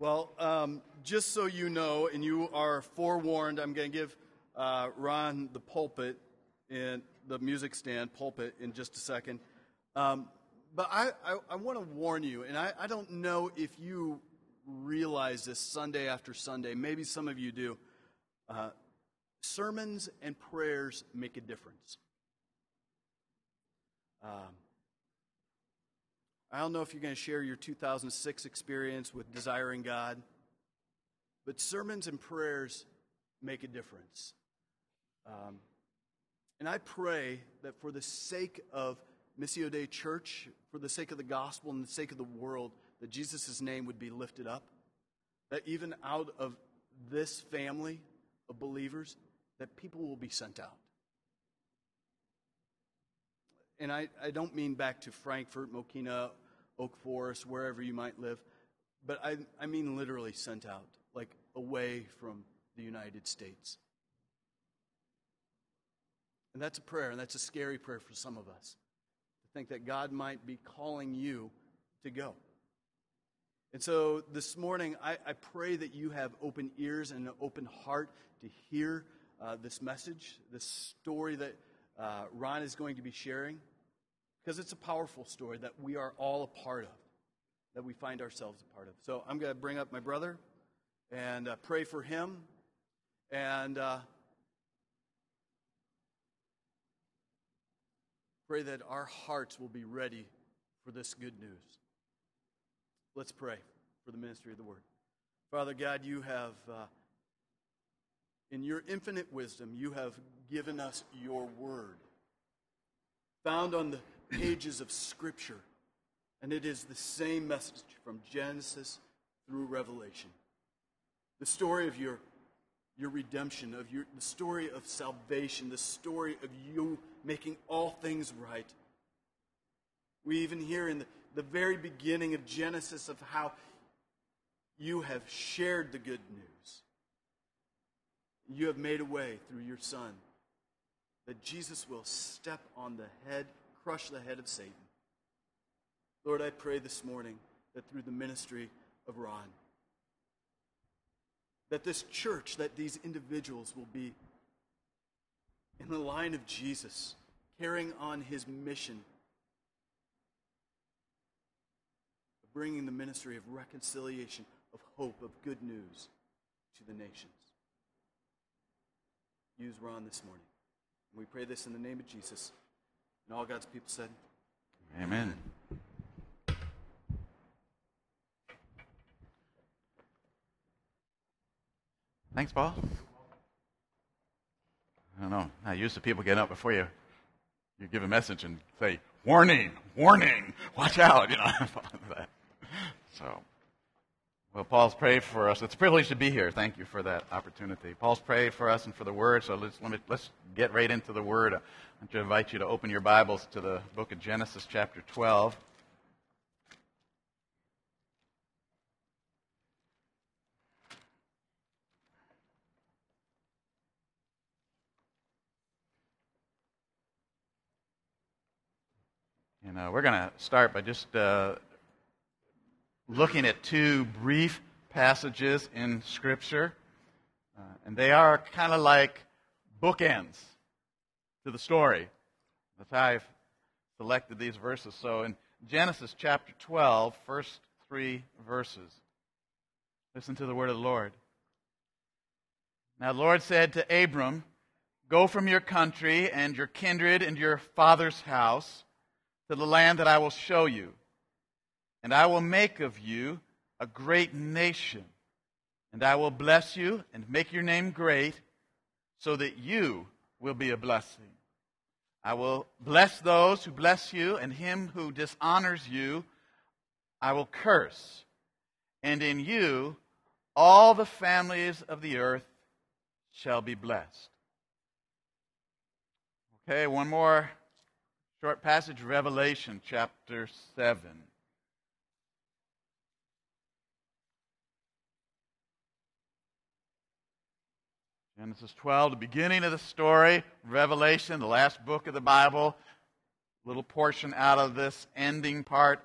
Well, um, just so you know, and you are forewarned, I'm going to give uh, Ron the pulpit and the music stand pulpit in just a second. Um, but I, I, I want to warn you, and I, I don't know if you realize this Sunday after Sunday. Maybe some of you do. Uh, sermons and prayers make a difference. Um, I don't know if you're going to share your 2006 experience with desiring God, but sermons and prayers make a difference. Um, and I pray that for the sake of Missio Dei Church, for the sake of the gospel and the sake of the world, that Jesus' name would be lifted up. That even out of this family of believers, that people will be sent out. And I, I don't mean back to Frankfort, Mokena, Oak Forest, wherever you might live, but I, I mean literally sent out, like away from the United States. And that's a prayer, and that's a scary prayer for some of us to think that God might be calling you to go. And so this morning, I, I pray that you have open ears and an open heart to hear uh, this message, this story that uh, Ron is going to be sharing, because it's a powerful story that we are all a part of, that we find ourselves a part of. So I'm going to bring up my brother and uh, pray for him. And uh, pray that our hearts will be ready for this good news. Let's pray for the ministry of the word. Father God, you have, uh, in your infinite wisdom, you have given us your word, found on the pages of Scripture. And it is the same message from Genesis through Revelation. The story of your your redemption, of your, the story of salvation, the story of you making all things right. We even hear in the, the very beginning of Genesis of how you have shared the good news. You have made a way through your Son that Jesus will step on the head, crush the head of Satan. Lord, I pray this morning that through the ministry of Ron, that this church, that these individuals will be in the line of Jesus, carrying on his mission of bringing the ministry of reconciliation, of hope, of good news to the nations. Use Ron this morning. And we pray this in the name of Jesus. And all God's people said, Amen. Thanks, Paul. I don't know. I used to people getting up before you you give a message and say, "Warning, warning, watch out," you know. so, well, Paul's prayed for us. It's a privilege to be here. Thank you for that opportunity. Paul's prayed for us and for the Word. So let's let me, let's get right into the Word. I want to invite you to open your Bibles to the book of Genesis, chapter twelve. And uh, we're going to start by just uh, looking at two brief passages in Scripture. Uh, and they are kind of like bookends to the story. That's how I've selected these verses. So in Genesis chapter 12, first three verses, listen to the word of the Lord. Now, the Lord said to Abram, Go from your country and your kindred and your father's house to the land that I will show you. And I will make of you a great nation. And I will bless you and make your name great so that you will be a blessing. I will bless those who bless you, and him who dishonors you, I will curse. And in you, all the families of the earth shall be blessed. Okay, one more Short passage, Revelation chapter 7. Genesis 12, the beginning of the story, Revelation, the last book of the Bible, little portion out of this ending part.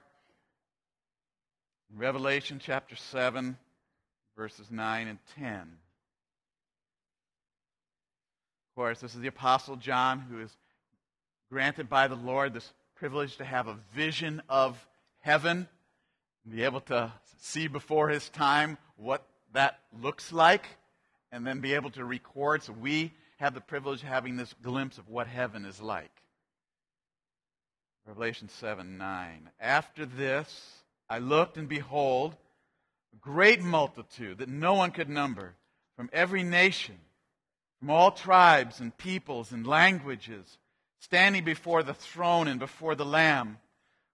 Revelation chapter 7, verses 9 and 10. Of course, this is the Apostle John who is granted by the Lord this privilege to have a vision of heaven, be able to see before his time what that looks like, and then be able to record. So we have the privilege of having this glimpse of what heaven is like. Revelation 7 9. After this, I looked, and behold, a great multitude that no one could number from every nation, from all tribes and peoples and languages, standing before the throne and before the Lamb,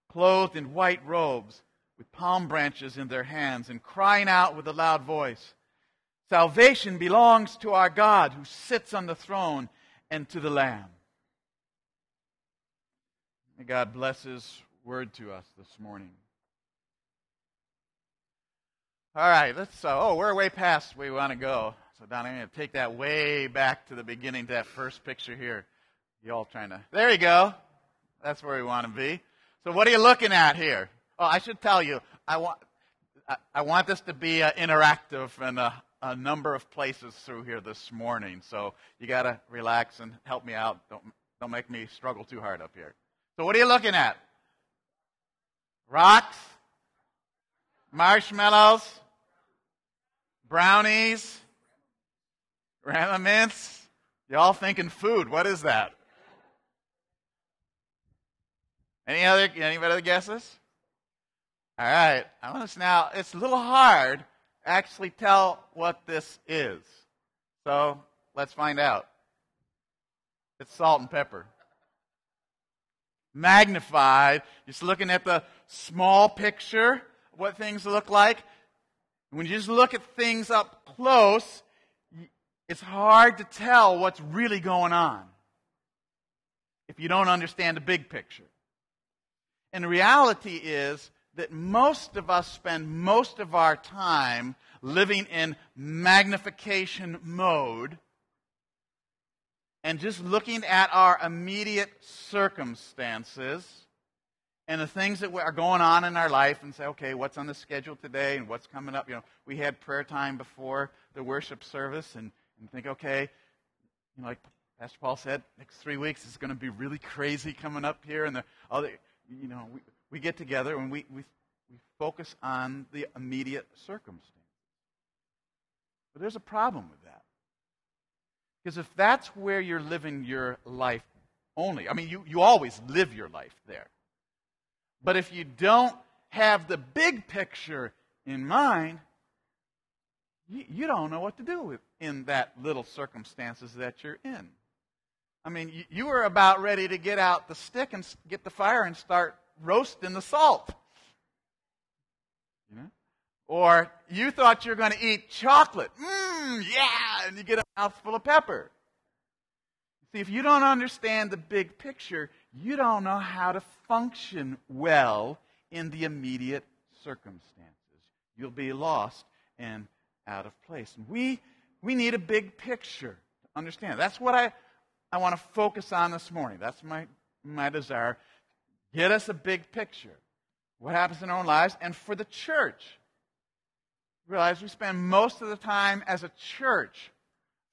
clothed in white robes, with palm branches in their hands, and crying out with a loud voice Salvation belongs to our God who sits on the throne and to the Lamb. May God bless His word to us this morning. All right, let's. Uh, oh, we're way past where we want to go. So, Don, I'm going to take that way back to the beginning, to that first picture here. You all trying to. There you go. That's where we want to be. So, what are you looking at here? Oh, I should tell you, I want, I, I want this to be uh, interactive and a, a number of places through here this morning. So, you got to relax and help me out. Don't, don't make me struggle too hard up here. So, what are you looking at? Rocks? Marshmallows? Brownies? Grandma? Y'all thinking food. What is that? Any other any other guesses? All right. I want to now it's a little hard actually tell what this is. So let's find out. It's salt and pepper. Magnified. Just looking at the small picture, what things look like. When you just look at things up close, it's hard to tell what's really going on if you don't understand the big picture. And the reality is that most of us spend most of our time living in magnification mode and just looking at our immediate circumstances and the things that are going on in our life and say, okay, what's on the schedule today and what's coming up? You know, we had prayer time before the worship service and, and think, okay, you know, like Pastor Paul said, next three weeks is going to be really crazy coming up here and the other you know, we, we get together and we, we, we focus on the immediate circumstance. But there's a problem with that. Because if that's where you're living your life only, I mean, you, you always live your life there. But if you don't have the big picture in mind, you, you don't know what to do with in that little circumstances that you're in. I mean, you, you were about ready to get out the stick and get the fire and start roasting the salt. You know? Or you thought you were going to eat chocolate. Mmm, yeah, and you get a mouthful of pepper. See, if you don't understand the big picture, you don't know how to function well in the immediate circumstances. You'll be lost and out of place. We, we need a big picture to understand. That's what I I want to focus on this morning. That's my, my desire. Get us a big picture. What happens in our own lives and for the church. Realize we spend most of the time as a church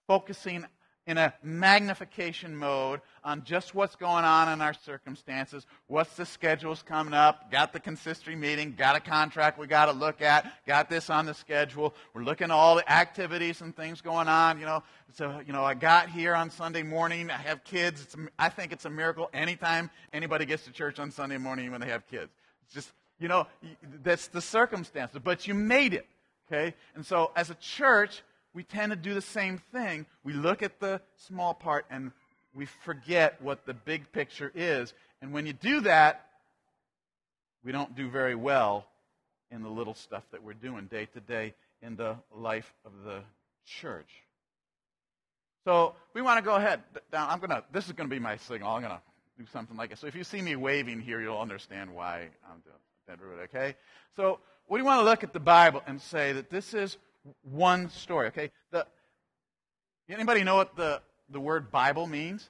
focusing in a magnification mode on just what's going on in our circumstances, what's the schedules coming up, got the consistory meeting, got a contract we got to look at, got this on the schedule. We're looking at all the activities and things going on. You know, so you know, I got here on Sunday morning. I have kids. It's, I think it's a miracle anytime anybody gets to church on Sunday morning when they have kids. It's just you know, that's the circumstances, but you made it. Okay, and so as a church, we tend to do the same thing. We look at the small part and we forget what the big picture is. And when you do that, we don't do very well in the little stuff that we're doing day to day in the life of the church. So we want to go ahead. Now, I'm gonna. This is to be my signal. I'm to do something like it. So if you see me waving here, you'll understand why I'm doing that. Okay. So we want to look at the Bible and say that this is one story, okay? The, anybody know what the, the word Bible means?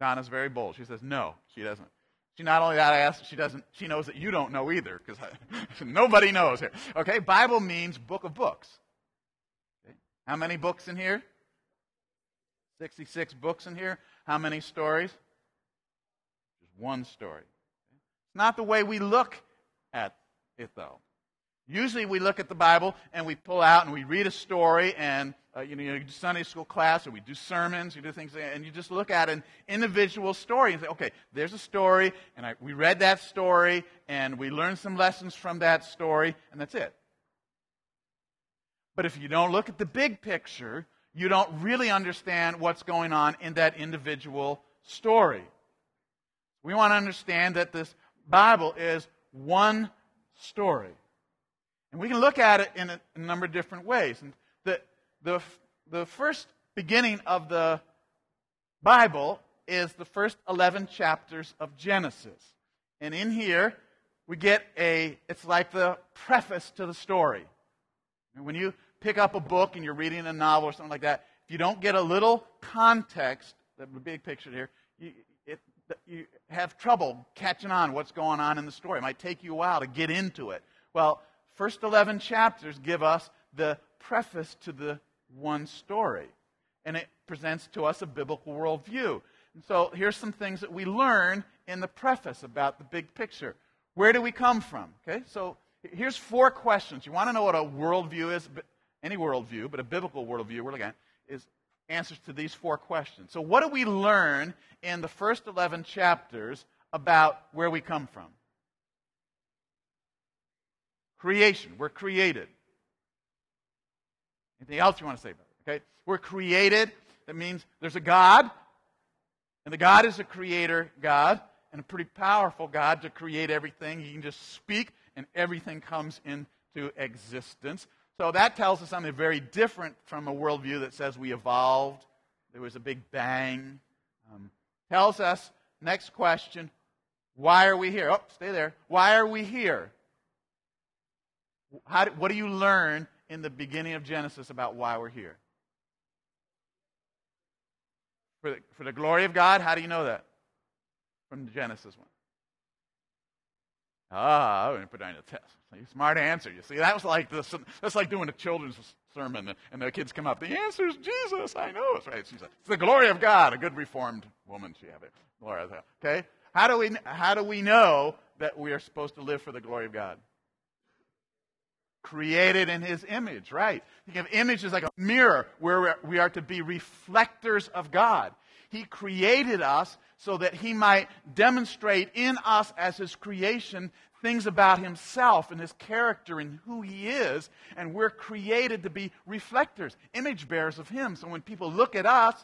Donna's very bold. She says, no, she doesn't. She not only that I asked, she doesn't. She knows that you don't know either, because nobody knows here. Okay, Bible means book of books. Okay. How many books in here? Sixty-six books in here. How many stories? Just one story. It's not the way we look at it, though. Usually we look at the Bible and we pull out and we read a story and uh, you know, you do Sunday school class or we do sermons, you do things, and you just look at an individual story and say, okay, there's a story, and I, we read that story, and we learned some lessons from that story, and that's it. But if you don't look at the big picture, you don't really understand what's going on in that individual story. We want to understand that this Bible is one story. And we can look at it in a, number of different ways. And the, the, the first beginning of the Bible is the first 11 chapters of Genesis. And in here, we get a, it's like the preface to the story. And when you pick up a book and you're reading a novel or something like that, if you don't get a little context, the big picture here, you, it, you have trouble catching on what's going on in the story. It might take you a while to get into it. Well, first 11 chapters give us the preface to the one story. And it presents to us a biblical worldview. And so here's some things that we learn in the preface about the big picture. Where do we come from? Okay, so here's four questions. You want to know what a worldview is? Any worldview, but a biblical worldview we're looking at is answers to these four questions. So, what do we learn in the first 11 chapters about where we come from? Creation. We're created. Anything else you want to say about it? Okay? We're created. That means there's a God, and the God is a creator God, and a pretty powerful God to create everything. He can just speak, and everything comes into existence. So that tells us something very different from a worldview that says we evolved, there was a big bang. Um, tells us, next question, why are we here? Oh, stay there. Why are we here? How, what do you learn in the beginning of Genesis about why we're here. For the, for the glory of God, how do you know that? From Genesis 1. Ah, I'm going to put down a test. Smart answer. You see, that was like this. That's like doing a children's sermon, and the kids come up. The answer is Jesus. I know it's right. She's like, it's the glory of God. A good reformed woman. She have it. Glory. Okay. How do we how do we know that we are supposed to live for the glory of God? Created in his image, right? Think of image as like a mirror where we are to be reflectors of God. He created us so that he might demonstrate in us as his creation things about himself and his character and who he is. And we're created to be reflectors, image bearers of him. So when people look at us,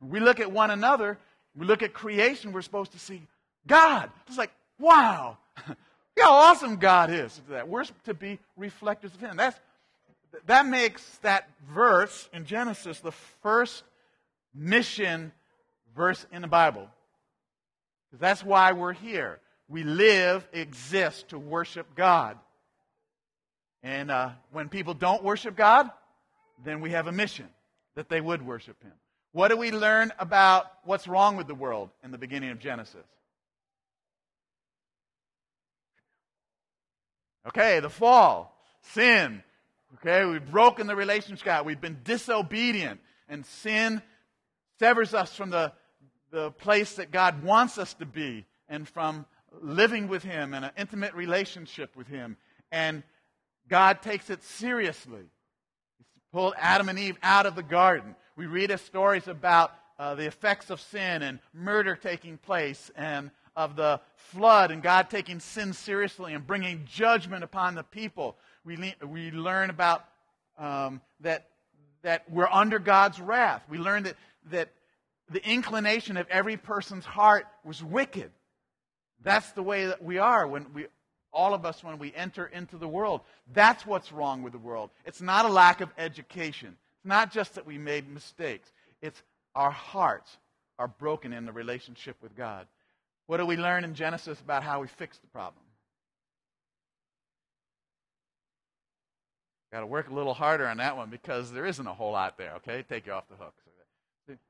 we look at one another, we look at creation, we're supposed to see God. It's like, wow, Look how awesome God is. That we're to be reflectors of Him. That's, that makes that verse in Genesis the first mission verse in the Bible. That's why we're here. We live, exist to worship God. And uh, when people don't worship God, then we have a mission that they would worship Him. What do we learn about what's wrong with the world in the beginning of Genesis? Okay, the fall, sin. Okay, we've broken the relationship. God. We've been disobedient, and sin severs us from the, the place that God wants us to be and from living with Him and an intimate relationship with Him. And God takes it seriously. He pulled Adam and Eve out of the garden. We read stories about uh, the effects of sin and murder taking place and of the flood and God taking sin seriously and bringing judgment upon the people. We, le- we learn about um, that, that we're under God's wrath. We learn that, that the inclination of every person's heart was wicked. That's the way that we are when we, all of us, when we enter into the world. That's what's wrong with the world. It's not a lack of education. It's not just that we made mistakes. It's our hearts are broken in the relationship with God. What do we learn in Genesis about how we fix the problem? Got to work a little harder on that one because there isn't a whole lot there, okay? Take you off the hook.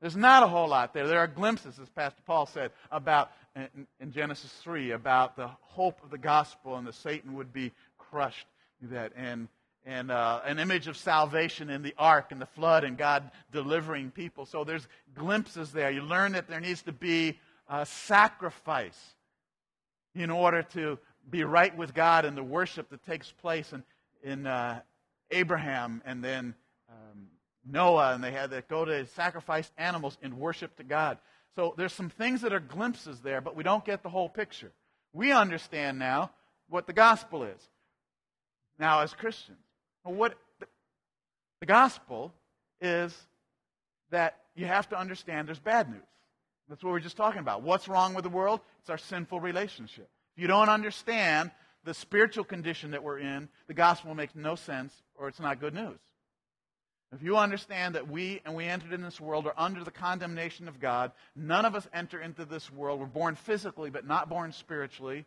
There's not a whole lot there. There are glimpses, as Pastor Paul said, about in, Genesis 3, about the hope of the gospel and that Satan would be crushed. That and and uh, an image of salvation in the ark and the flood and God delivering people. So there's glimpses there. You learn that there needs to be a sacrifice in order to be right with God and the worship that takes place in, in uh, Abraham and then um, Noah, and they had to go to sacrifice animals in worship to God. So there's some things that are glimpses there, but we don't get the whole picture. We understand now what the gospel is. Now, as Christians, what the gospel is that you have to understand there's bad news. That's what we're just talking about. What's wrong with the world? It's our sinful relationship. If you don't understand the spiritual condition that we're in, the gospel makes no sense or it's not good news. If you understand that we and we entered in this world are under the condemnation of God, none of us enter into this world. We're born physically, but not born spiritually.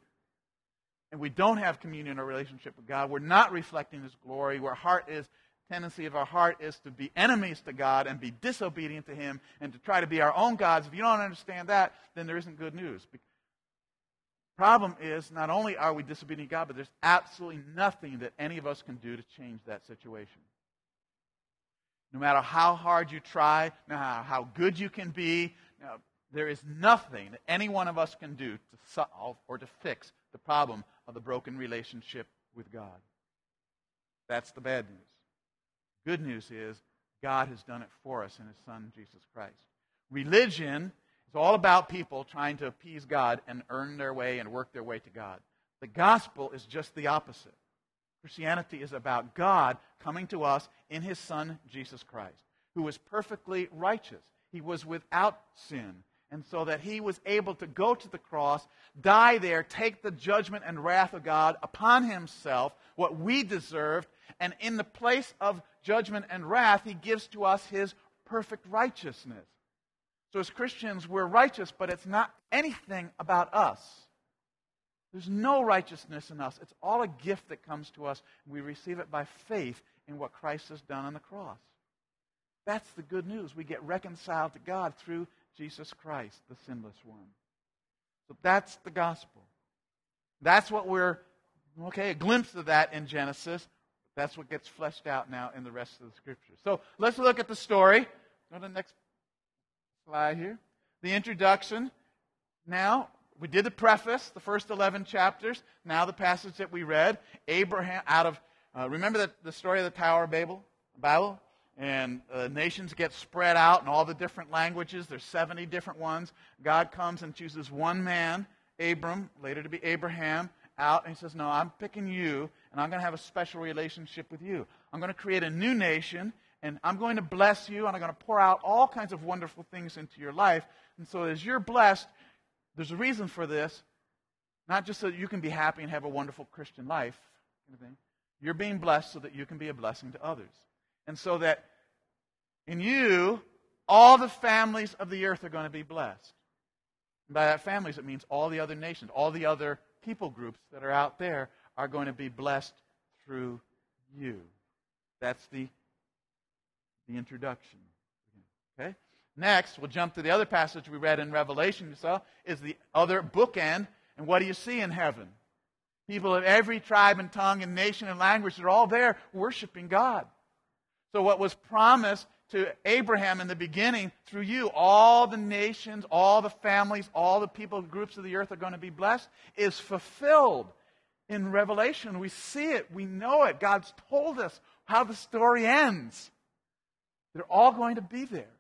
And we don't have communion or relationship with God. We're not reflecting His glory. Our heart is, tendency of our heart is to be enemies to God and be disobedient to Him and to try to be our own gods. If you don't understand that, then there isn't good news. The problem is, not only are we disobedient to God, but there's absolutely nothing that any of us can do to change that situation. No matter how hard you try, no matter how good you can be, there is nothing that any one of us can do to solve or to fix the problem of the broken relationship with God. That's the bad news. Good news is God has done it for us in His Son, Jesus Christ. Religion is all about people trying to appease God and earn their way and work their way to God. The gospel is just the opposite. Christianity is about God coming to us in his Son, Jesus Christ, who was perfectly righteous. He was without sin. And so that he was able to go to the cross, die there, take the judgment and wrath of God upon himself, what we deserved, and in the place of judgment and wrath, he gives to us his perfect righteousness. So as Christians, we're righteous, but it's not anything about us. There's no righteousness in us. It's all a gift that comes to us. We receive it by faith in what Christ has done on the cross. That's the good news. We get reconciled to God through Jesus Christ, the sinless one. So that's the gospel. That's what we're, okay, a glimpse of that in Genesis. That's what gets fleshed out now in the rest of the scriptures. So let's look at the story. Go to the next slide here. The introduction. Now, we did the preface, the first 11 chapters. Now, the passage that we read, Abraham, out of, uh, remember the, the story of the Tower of Babel? Babel? And uh, nations get spread out in all the different languages. There's 70 different ones. God comes and chooses one man, Abram, later to be Abraham, out, and he says, No, I'm picking you, and I'm going to have a special relationship with you. I'm going to create a new nation, and I'm going to bless you, and I'm going to pour out all kinds of wonderful things into your life. And so, as you're blessed, there's a reason for this, not just so that you can be happy and have a wonderful Christian life. You're being blessed so that you can be a blessing to others. And so that in you, all the families of the earth are going to be blessed. And by that families, it means all the other nations, all the other people groups that are out there are going to be blessed through you. That's the, the introduction. Okay? Next, we'll jump to the other passage we read in Revelation, you saw, is the other bookend. And what do you see in heaven? People of every tribe and tongue and nation and language, they're all there worshiping God. So, what was promised to Abraham in the beginning through you, all the nations, all the families, all the people groups of the earth are going to be blessed, is fulfilled in Revelation. We see it, we know it. God's told us how the story ends. They're all going to be there.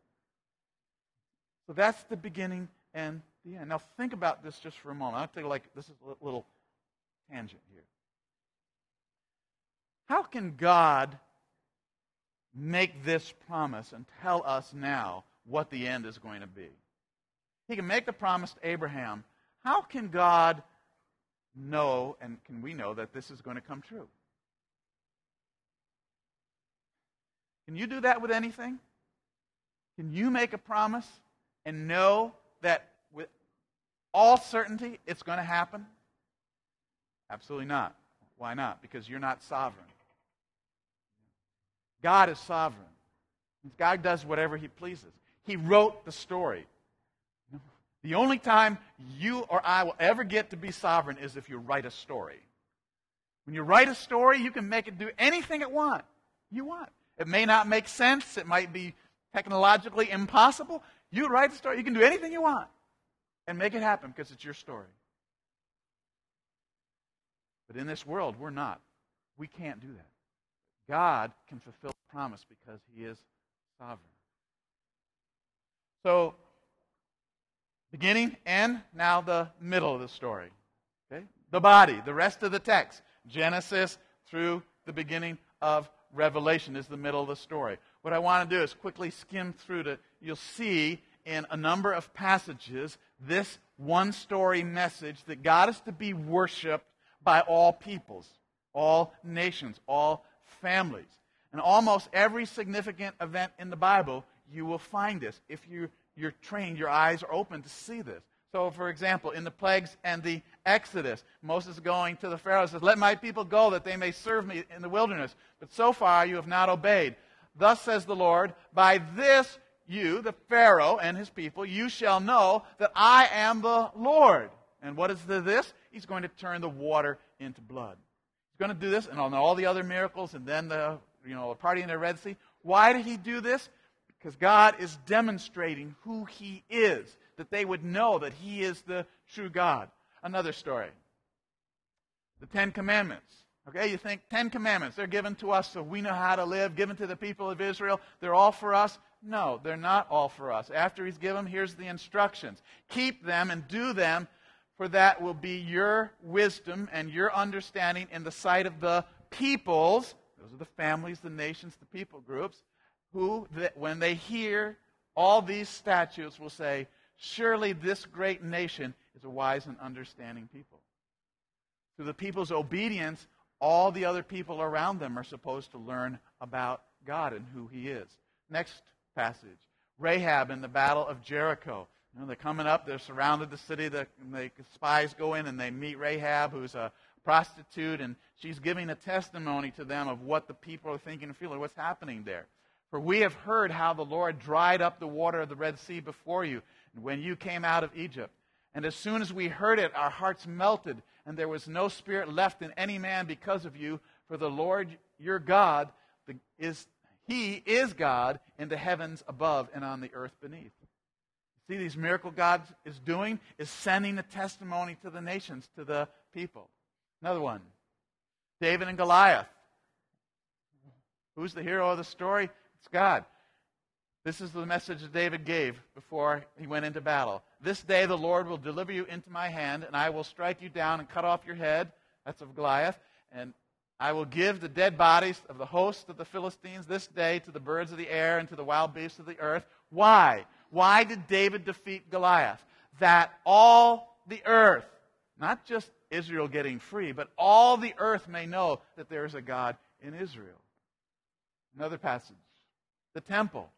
So that's the beginning and the end. Now think about this just for a moment. I'll take like this is a little tangent here. How can God make this promise and tell us now what the end is going to be? He can make the promise to Abraham. How can God know and can we know that this is going to come true? Can you do that with anything? Can you make a promise and know that with all certainty it's going to happen? Absolutely not. Why not? Because you're not sovereign. God is sovereign. God does whatever he pleases. He wrote the story. The only time you or I will ever get to be sovereign is if you write a story. When you write a story, you can make it do anything it want. You want. It may not make sense. It might be technologically impossible. You write the story. You can do anything you want and make it happen because it's your story. But in this world, we're not. We can't do that. God can fulfill the promise because he is sovereign. So, beginning and now the middle of the story. Okay? The body, the rest of the text. Genesis through the beginning of Revelation is the middle of the story. What I want to do is quickly skim through to you'll see in a number of passages this one story message that God is to be worshiped by all peoples, all nations, all families. And almost every significant event in the Bible, you will find this if you, you're trained, your eyes are open to see this. So, for example, in the plagues and the Exodus, Moses going to the Pharaoh says, Let my people go that they may serve me in the wilderness. But so far you have not obeyed. Thus says the Lord, By this you, the Pharaoh and his people, you shall know that I am the Lord. And what is the this? He's going to turn the water into blood. He's going to do this and on all the other miracles and then the you know party in the Red Sea. Why did he do this? Because God is demonstrating who he is, that they would know that he is the true God. Another story. The Ten Commandments. Okay, you think Ten Commandments, they're given to us so we know how to live, given to the people of Israel. They're all for us. No, they're not all for us. After he's given them, here's the instructions keep them and do them, for that will be your wisdom and your understanding in the sight of the peoples. Those are the families, the nations, the people groups, who, when they hear all these statutes, will say, Surely this great nation is a wise and understanding people. Through the people's obedience, all the other people around them are supposed to learn about God and who He is. Next passage Rahab in the Battle of Jericho. You know, they're coming up, they're surrounded the city, the, the spies go in and they meet Rahab, who's a prostitute, and she's giving a testimony to them of what the people are thinking and feeling, what's happening there. For we have heard how the Lord dried up the water of the Red Sea before you when you came out of Egypt. And as soon as we heard it, our hearts melted, and there was no spirit left in any man because of you. For the Lord your God is he is God in the heavens above and on the earth beneath. See, these miracle God is doing is sending a testimony to the nations, to the people. Another one David and Goliath. Who's the hero of the story? It's God. This is the message that David gave before he went into battle. This day the Lord will deliver you into my hand, and I will strike you down and cut off your head. That's of Goliath. And I will give the dead bodies of the host of the Philistines this day to the birds of the air and to the wild beasts of the earth. Why? Why did David defeat Goliath? That all the earth, not just Israel getting free, but all the earth may know that there is a God in Israel. Another passage. The temple.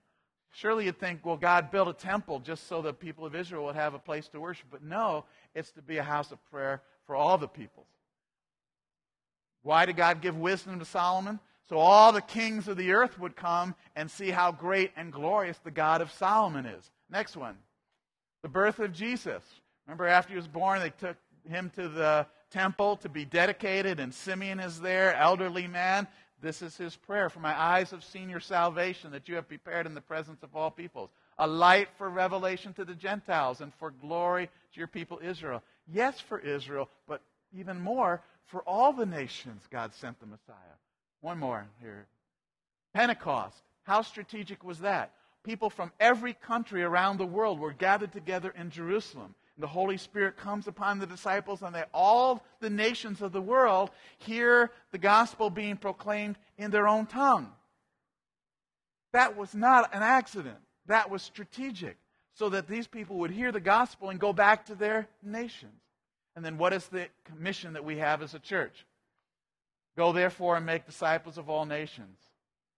Surely you'd think, well, God built a temple just so the people of Israel would have a place to worship. But no, it's to be a house of prayer for all the peoples. Why did God give wisdom to Solomon? So all the kings of the earth would come and see how great and glorious the God of Solomon is. Next one. The birth of Jesus. Remember, after he was born, they took him to the temple to be dedicated, and Simeon is there, elderly man. This is his prayer. For my eyes have seen your salvation that you have prepared in the presence of all peoples. A light for revelation to the Gentiles and for glory to your people Israel. Yes, for Israel, but even more for all the nations, God sent the Messiah. One more here. Pentecost. How strategic was that? People from every country around the world were gathered together in Jerusalem. The Holy Spirit comes upon the disciples, and they, all the nations of the world hear the gospel being proclaimed in their own tongue. That was not an accident. That was strategic, so that these people would hear the gospel and go back to their nations. And then what is the commission that we have as a church? Go therefore and make disciples of all nations.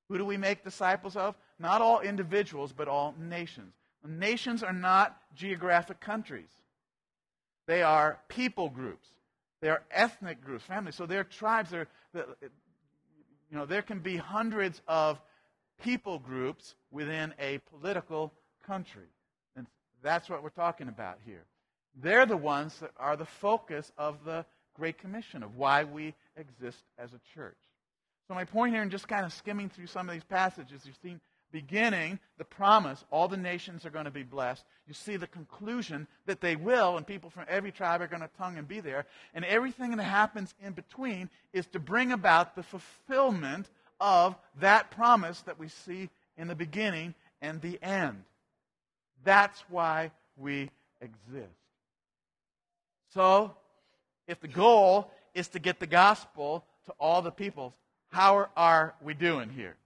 Who do we make disciples of? Not all individuals, but all nations. Nations are not geographic countries. They are people groups. They are ethnic groups, families. So they're tribes. They're, you know, there can be hundreds of people groups within a political country. And that's what we're talking about here. They're the ones that are the focus of the Great Commission, of why we exist as a church. So, my point here, in just kind of skimming through some of these passages, you've seen beginning the promise all the nations are going to be blessed. You see the conclusion that they will, and people from every tribe are going to tongue and be there. And everything that happens in between is to bring about the fulfillment of that promise that we see in the beginning and the end. That's why we exist. So, if the goal is to get the gospel to all the peoples, how are, we doing here?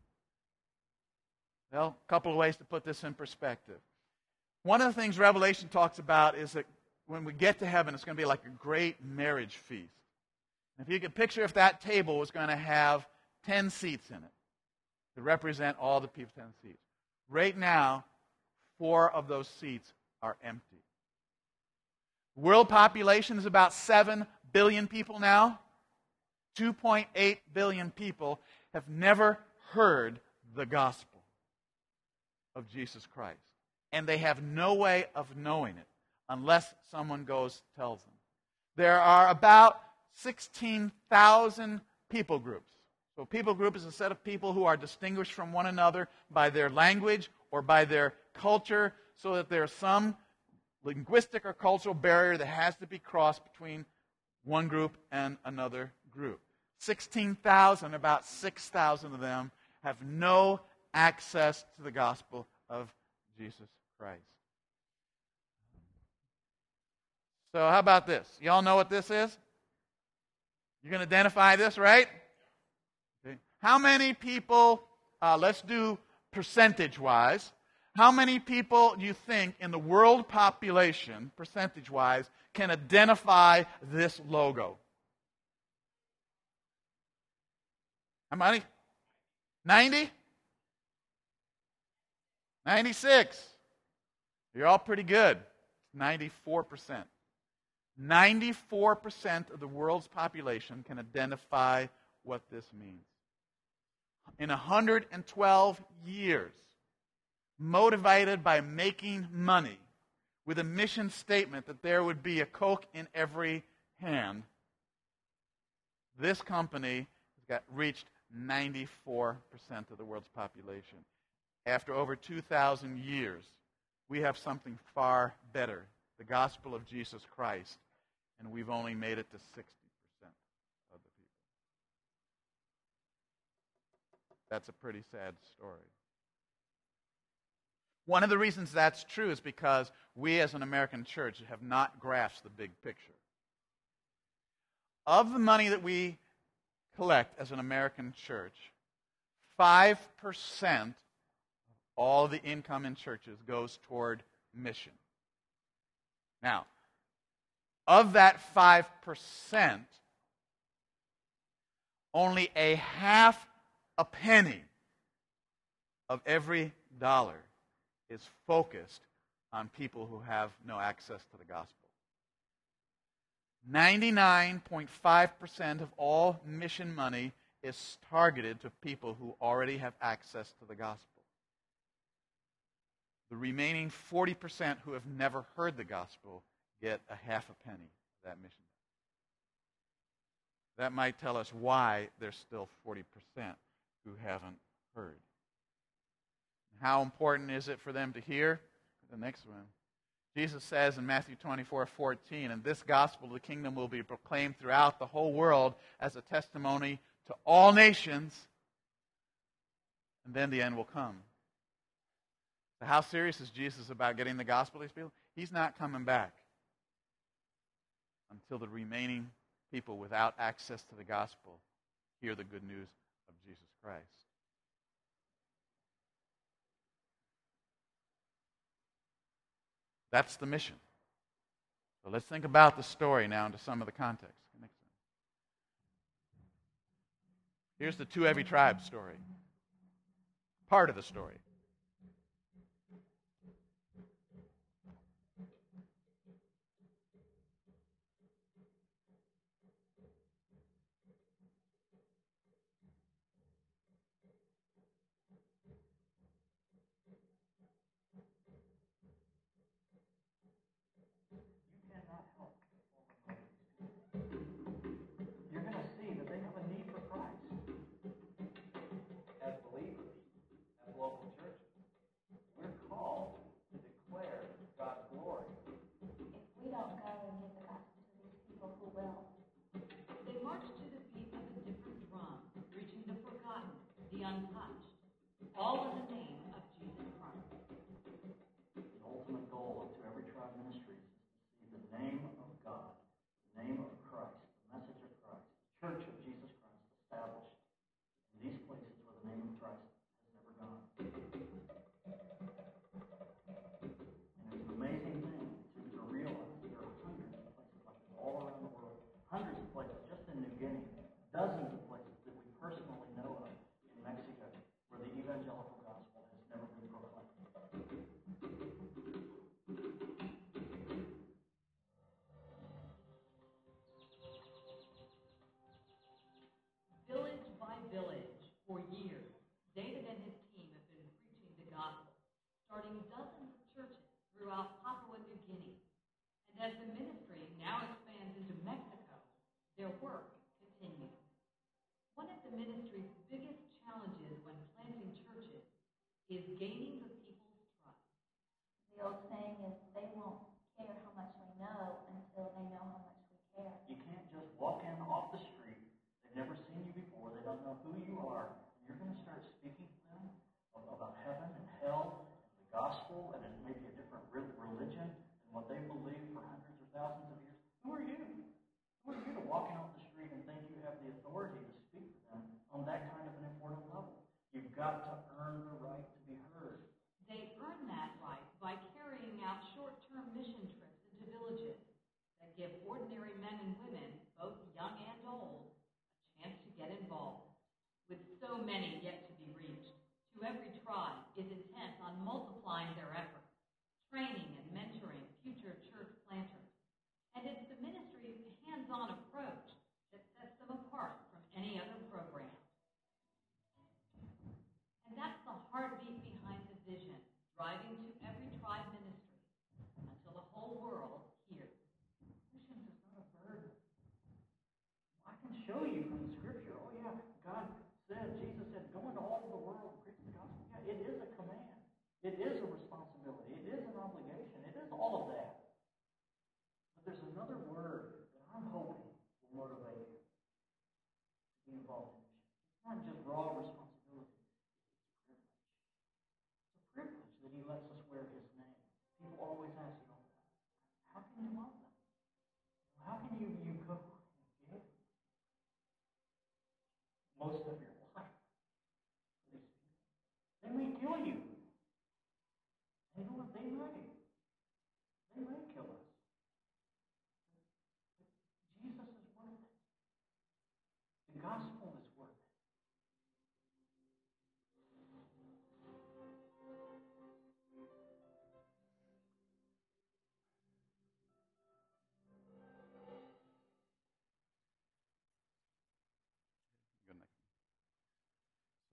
Well, a couple of ways to put this in perspective. One of the things Revelation talks about is that when we get to heaven, it's going to be like a great marriage feast. If you could picture if that table was going to have 10 seats in it to represent all the people, 10 seats. Right now, four of those seats are empty. World population is about 7 billion people now. 2.8 billion people have never heard the gospel of Jesus Christ. And they have no way of knowing it unless someone goes tells them. There are about 16,000 people groups. So, people group is a set of people who are distinguished from one another by their language or by their culture, so that there's some linguistic or cultural barrier that has to be crossed between one group and another group. 16,000, about 6,000 of them, have no access to the gospel of Jesus Christ. So, how about this? Y'all know what this is? You can identify this, right? Okay. How many people, uh, let's do percentage wise, how many people do you think in the world population, percentage wise, can identify this logo? How many? 90? 96. You're all pretty good. 94%. 94% of the world's population can identify what this means. In 112 years, motivated by making money, with a mission statement that there would be a Coke in every hand, this company has got reached 94% of the world's population. After over 2,000 years, we have something far better the gospel of Jesus Christ, and we've only made it to 60% of the people. That's a pretty sad story. One of the reasons that's true is because we as an American church have not grasped the big picture. Of the money that we collect as an American church, 5% of all the income in churches goes toward mission. Now, of that 5%, only a half a penny of every dollar is focused on people who have no access to the gospel. 99.5% of all mission money is targeted to people who already have access to the gospel. The remaining 40% who have never heard the gospel get a half a penny of that mission. That might tell us why there's still 40% who haven't heard. How important is it for them to hear? The next one. Jesus says in Matthew 24, 14, and this gospel of the kingdom will be proclaimed throughout the whole world as a testimony to all nations, and then the end will come. How serious is Jesus about getting the gospel to these people? He's not coming back until the remaining people without access to the gospel hear the good news of Jesus Christ. That's the mission. So let's think about the story now into some of the context. Here's the two heavy tribes story. Part of the story. For years, David and his team have been preaching the gospel, starting dozens of churches throughout Papua New Guinea. And as the ministry now expands into Mexico, their work continues. One of the ministry's biggest challenges when planting churches is gaining the people's trust. The old saying is they won't care how much we know until they know how much we care. You can't just walk in off the street. They've never seen you before. They don't know who you are. And you're going to start speaking to them of- about heaven and hell and the gospel and then maybe a different re- religion and what they believe for hundreds or thousands of years. Who are you? Who are you to walk in off the street and think you have the authority to speak to them on that kind of an important level? You've got to earn the right to be heard. They earn that right by carrying out short-term mission trips into villages that give ordinary men and women, both young and old, a chance to get involved. With so many yet to be reached, To Every Tribe is intent on multiplying their efforts, training and mentoring future church planters. And it's the ministry's hands-on approach that sets them apart from any other program. And that's the heartbeat behind the vision, driving to every tribe ministry until the whole world hears. Missions is not a burden. I can show you from the scripture. Oh, yeah, God said, Jesus said, go into all the world preach the gospel. Yeah, it is a command. It is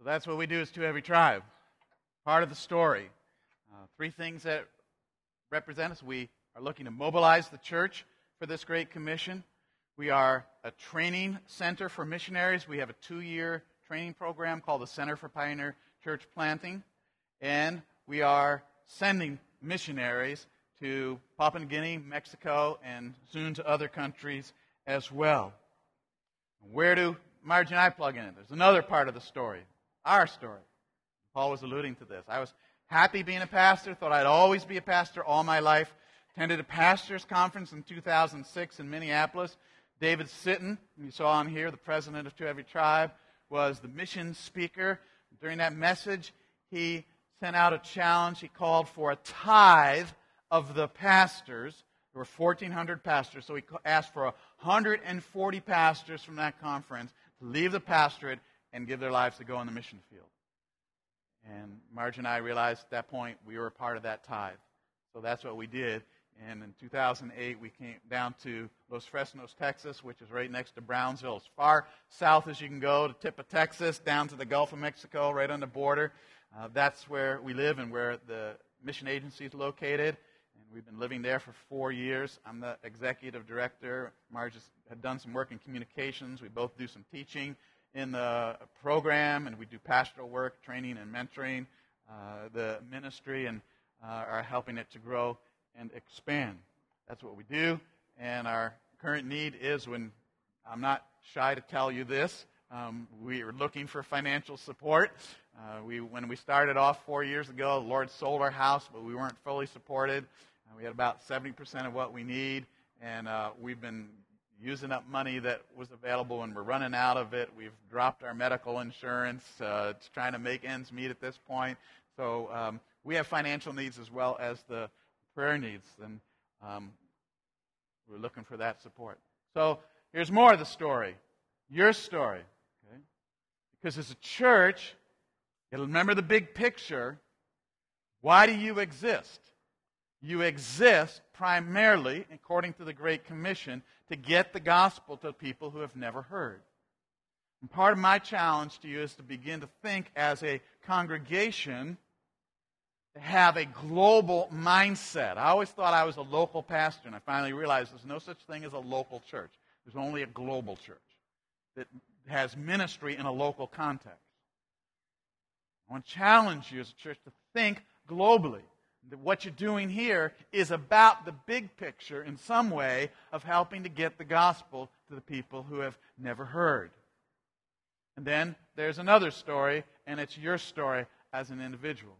So that's what we do is to every tribe. Part of the story. Uh, three things that represent us. We are looking to mobilize the church for this Great Commission. We are a training center for missionaries. We have a two year training program called the Center for Pioneer Church Planting. And we are sending missionaries to Papua New Guinea, Mexico, and soon to other countries as well. Where do Marge and I plug in? There's another part of the story, our story. Paul was alluding to this. I was happy being a pastor, thought I'd always be a pastor all my life. Attended a pastors' conference in 2006 in Minneapolis. David Sitton, you saw him here, the president of To Every Tribe, was the mission speaker. During that message, he sent out a challenge. He called for a tithe of the pastors. There were 1,400 pastors, so he asked for 140 pastors from that conference to leave the pastorate and give their lives to go on the mission field. And Marge and I realized at that point we were a part of that tithe. So that's what we did. And in 2008, we came down to Los Fresnos, Texas, which is right next to Brownsville, as far south as you can go, to tip of Texas, down to the Gulf of Mexico, right on the border. Uh, that's where we live and where the mission agency is located. And we've been living there for four years. I'm the executive director. Marge has, done some work in communications. We both do some teaching in the program, and we do pastoral work, training and mentoring uh, the ministry, and uh, are helping it to grow and expand. That's what we do. And our current need is when I'm not shy to tell you this, Um, we are looking for financial support. Uh, we, when we started off four years ago, the Lord sold our house, but we weren't fully supported. Uh, we had about 70% of what we need, and uh, we've been using up money that was available, and we're running out of it. We've dropped our medical insurance, uh, trying to make ends meet at this point. So um, we have financial needs as well as the prayer needs, and um, we're looking for that support. So here's more of the story, your story. Okay? Because as a church, you'll remember the big picture. Why do you exist? You exist primarily, according to the Great Commission, to get the gospel to people who have never heard. And part of my challenge to you is to begin to think as a congregation to have a global mindset. I always thought I was a local pastor, and I finally realized there's no such thing as a local church. There's only a global church that has ministry in a local context. I want to challenge you as a church to think globally. What you're doing here is about the big picture in some way of helping to get the gospel to the people who have never heard. And then there's another story, and it's your story as an individual.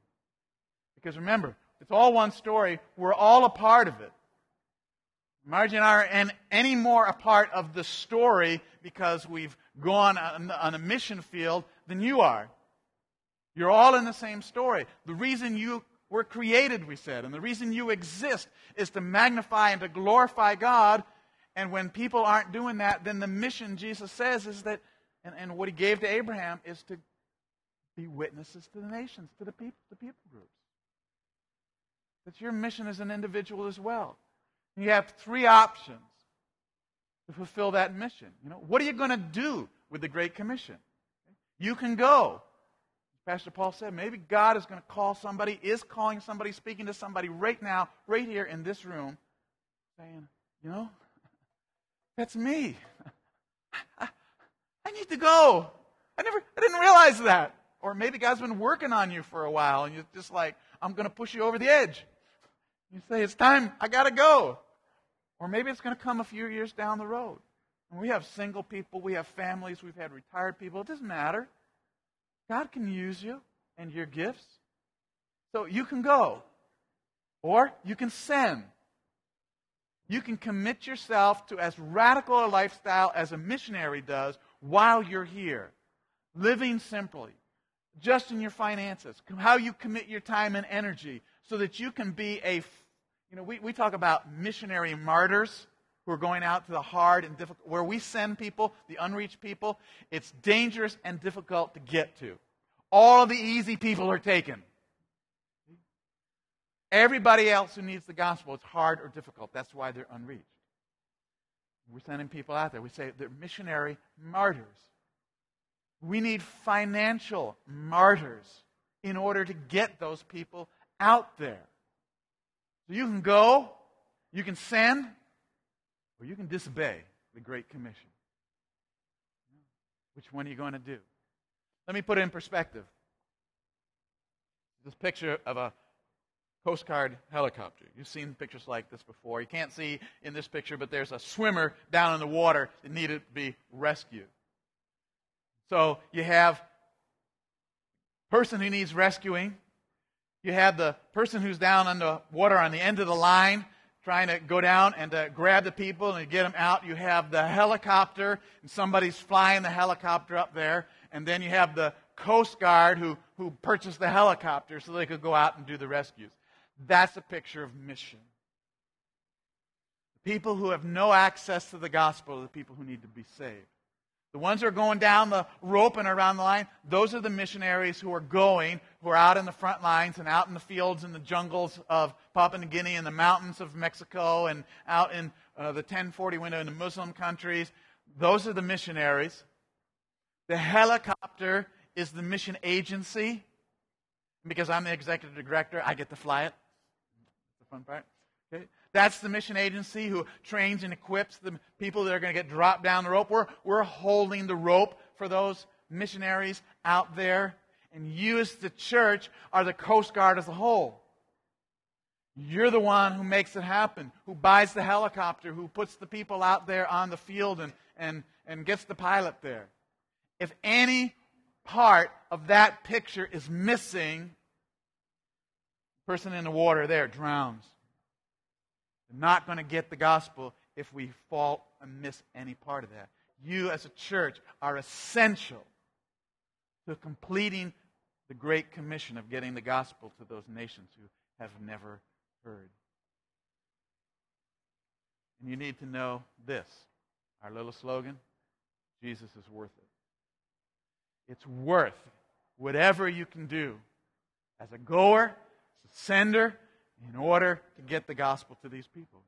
Because remember, it's all one story. We're all a part of it. Margie and I are any more a part of the story because we've gone on a mission field than you are. You're all in the same story. The reason you were created, we said, and the reason you exist is to magnify and to glorify God. And when people aren't doing that, then the mission, Jesus says, is that, and, and what he gave to Abraham is to be witnesses to the nations, to the people, the people groups. That's your mission as an individual as well. You have three options to fulfill that mission. You know, what are you going to do with the Great Commission? You can go. Pastor Paul said, maybe God is going to call somebody, is calling somebody, speaking to somebody right now, right here in this room, saying, you know, that's me. I, I need to go. I never, I didn't realize that. Or maybe God's been working on you for a while, and you're just like, I'm going to push you over the edge. You say, It's time, I got to go. Or maybe it's going to come a few years down the road. And we have single people, we have families, we've had retired people. It doesn't matter. God can use you and your gifts. So you can go. Or you can send. You can commit yourself to as radical a lifestyle as a missionary does while you're here. Living simply. Just in your finances. How you commit your time and energy so that you can be a you know, we, we talk about missionary martyrs who are going out to the hard and difficult, where we send people, the unreached people, it's dangerous and difficult to get to. All the easy people are taken. Everybody else who needs the gospel, it's hard or difficult. That's why they're unreached. We're sending people out there. We say they're missionary martyrs. We need financial martyrs in order to get those people out there. So you can go, you can send, or you can disobey the Great Commission. Which one are you going to do? Let me put it in perspective. This picture of a Coast Guard helicopter. You've seen pictures like this before. You can't see in this picture, but there's a swimmer down in the water that needed to be rescued. So you have person who needs rescuing, you have the person who's down the water on the end of the line trying to go down and to grab the people and get them out. You have the helicopter, and somebody's flying the helicopter up there. And then you have the Coast Guard who, who purchased the helicopter so they could go out and do the rescues. That's a picture of mission. The people who have no access to the gospel are the people who need to be saved. The ones who are going down the rope and around the line, those are the missionaries who are going, who are out in the front lines and out in the fields and the jungles of Papua New Guinea and the mountains of Mexico and out in uh, the 1040 window in the Muslim countries. Those are the missionaries. The helicopter is the mission agency. Because I'm the executive director, I get to fly it. That's the fun part. Okay? That's the mission agency who trains and equips the people that are going to get dropped down the rope. We're, we're holding the rope for those missionaries out there. And you, as the church, are the Coast Guard as a whole. You're the one who makes it happen, who buys the helicopter, who puts the people out there on the field and, and, and gets the pilot there. if any part of that picture is missing, person in the water there drowns. Not going to get the gospel if we fall and miss any part of that. You, as a church, are essential to completing the Great Commission of getting the gospel to those nations who have never heard. And you need to know this our little slogan Jesus is worth it. It's worth whatever you can do as a goer, as a sender, in order to get the gospel to these people.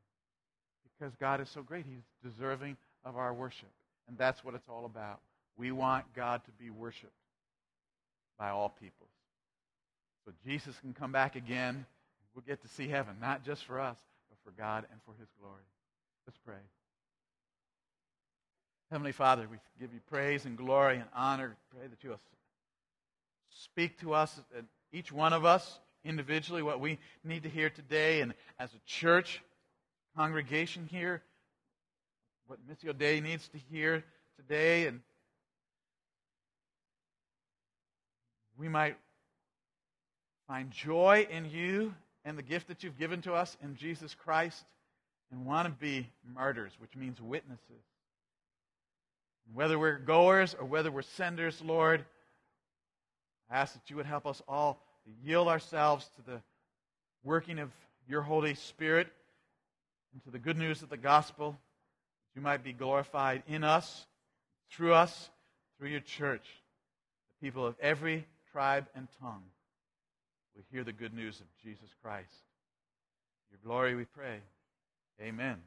Because God is so great, He's deserving of our worship. And that's what it's all about. We want God to be worshiped by all peoples. So Jesus can come back again. We'll get to see heaven, not just for us, but for God and for His glory. Let's pray. Heavenly Father, we give you praise and glory and honor. Pray that you'll speak to us, each one of us individually, what we need to hear today, and as a church congregation here, what Missio Dei needs to hear today, and we might find joy in you and the gift that you've given to us in Jesus Christ and want to be martyrs, which means witnesses. Whether we're goers or whether we're senders, Lord, I ask that you would help us all to yield ourselves to the working of your Holy Spirit and to the good news of the gospel, that you might be glorified in us, through us, through your church. The people of every tribe and tongue will hear the good news of Jesus Christ. Your glory we pray. Amen.